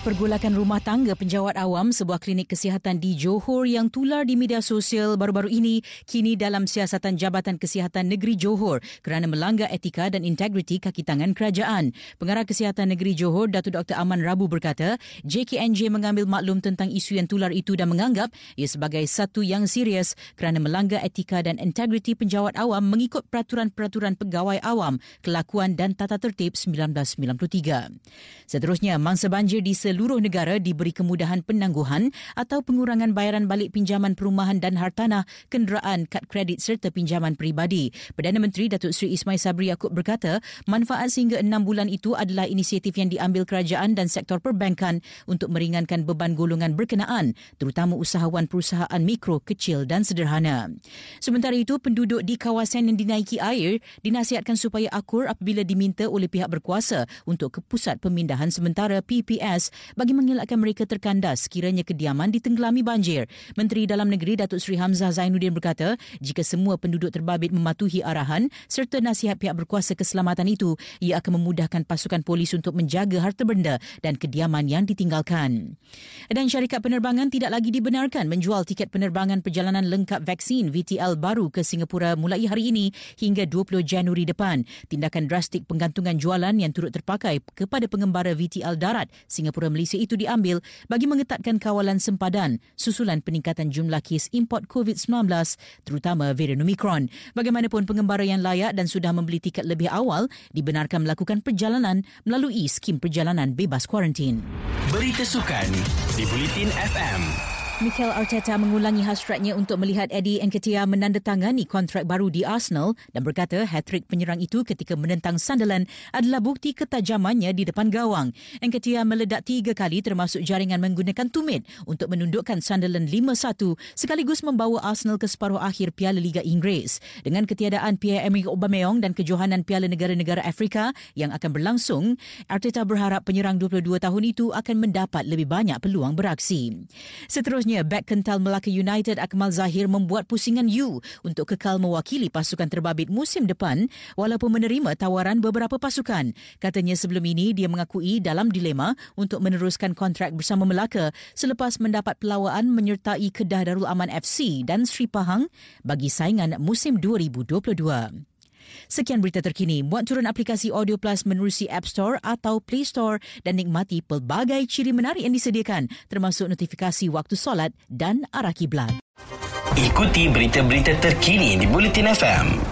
Pergolakan rumah tangga penjawat awam sebuah klinik kesihatan di Johor yang tular di media sosial baru-baru ini kini dalam siasatan Jabatan Kesihatan Negeri Johor kerana melanggar etika dan integriti kaki tangan kerajaan. Pengarah Kesihatan Negeri Johor, Datuk Dr. Aman Rabu berkata, JKNJ mengambil maklum tentang isu yang tular itu dan menganggap ia sebagai satu yang serius kerana melanggar etika dan integriti penjawat awam mengikut peraturan-peraturan pegawai awam, kelakuan dan tata tertib 1993. Seterusnya, mangsa banjir di seluruh negara diberi kemudahan penangguhan atau pengurangan bayaran balik pinjaman perumahan dan hartanah, kenderaan, kad kredit serta pinjaman peribadi. Perdana Menteri Datuk Seri Ismail Sabri Yaakob berkata, manfaat sehingga enam bulan itu adalah inisiatif yang diambil kerajaan dan sektor perbankan untuk meringankan beban golongan berkenaan, terutama usahawan perusahaan mikro, kecil dan sederhana. Sementara itu, penduduk di kawasan yang dinaiki air dinasihatkan supaya akur apabila diminta oleh pihak berkuasa untuk ke Pusat Pemindahan Sementara PPS bagi mengelakkan mereka terkandas sekiranya kediaman ditenggelami banjir. Menteri Dalam Negeri Datuk Seri Hamzah Zainuddin berkata, jika semua penduduk terbabit mematuhi arahan serta nasihat pihak berkuasa keselamatan itu, ia akan memudahkan pasukan polis untuk menjaga harta benda dan kediaman yang ditinggalkan. Dan syarikat penerbangan tidak lagi dibenarkan menjual tiket penerbangan perjalanan lengkap vaksin VTL baru ke Singapura mulai hari ini hingga 20 Januari depan. Tindakan drastik penggantungan jualan yang turut terpakai kepada pengembara VTL darat Singapura Malaysia itu diambil bagi mengetatkan kawalan sempadan susulan peningkatan jumlah kes import COVID-19 terutama varian Omicron. Bagaimanapun pengembara yang layak dan sudah membeli tiket lebih awal dibenarkan melakukan perjalanan melalui skim perjalanan bebas kuarantin. Berita sukan di Bulletin FM. Mikel Arteta mengulangi hasratnya untuk melihat Eddie Nketiah menandatangani kontrak baru di Arsenal dan berkata hat-trick penyerang itu ketika menentang Sunderland adalah bukti ketajamannya di depan gawang. Nketiah meledak tiga kali termasuk jaringan menggunakan tumit untuk menundukkan Sunderland 5-1 sekaligus membawa Arsenal ke separuh akhir Piala Liga Inggeris. Dengan ketiadaan Pierre-Emerick Aubameyang dan kejohanan Piala Negara-Negara Afrika yang akan berlangsung, Arteta berharap penyerang 22 tahun itu akan mendapat lebih banyak peluang beraksi. Seterusnya, Seterusnya, bek kental Melaka United Akmal Zahir membuat pusingan U untuk kekal mewakili pasukan terbabit musim depan walaupun menerima tawaran beberapa pasukan. Katanya sebelum ini dia mengakui dalam dilema untuk meneruskan kontrak bersama Melaka selepas mendapat pelawaan menyertai Kedah Darul Aman FC dan Sri Pahang bagi saingan musim 2022. Sekian berita terkini. Buat turun aplikasi Audio Plus menerusi App Store atau Play Store dan nikmati pelbagai ciri menarik yang disediakan termasuk notifikasi waktu solat dan arah kiblat. Ikuti berita-berita terkini di Bulletin FM.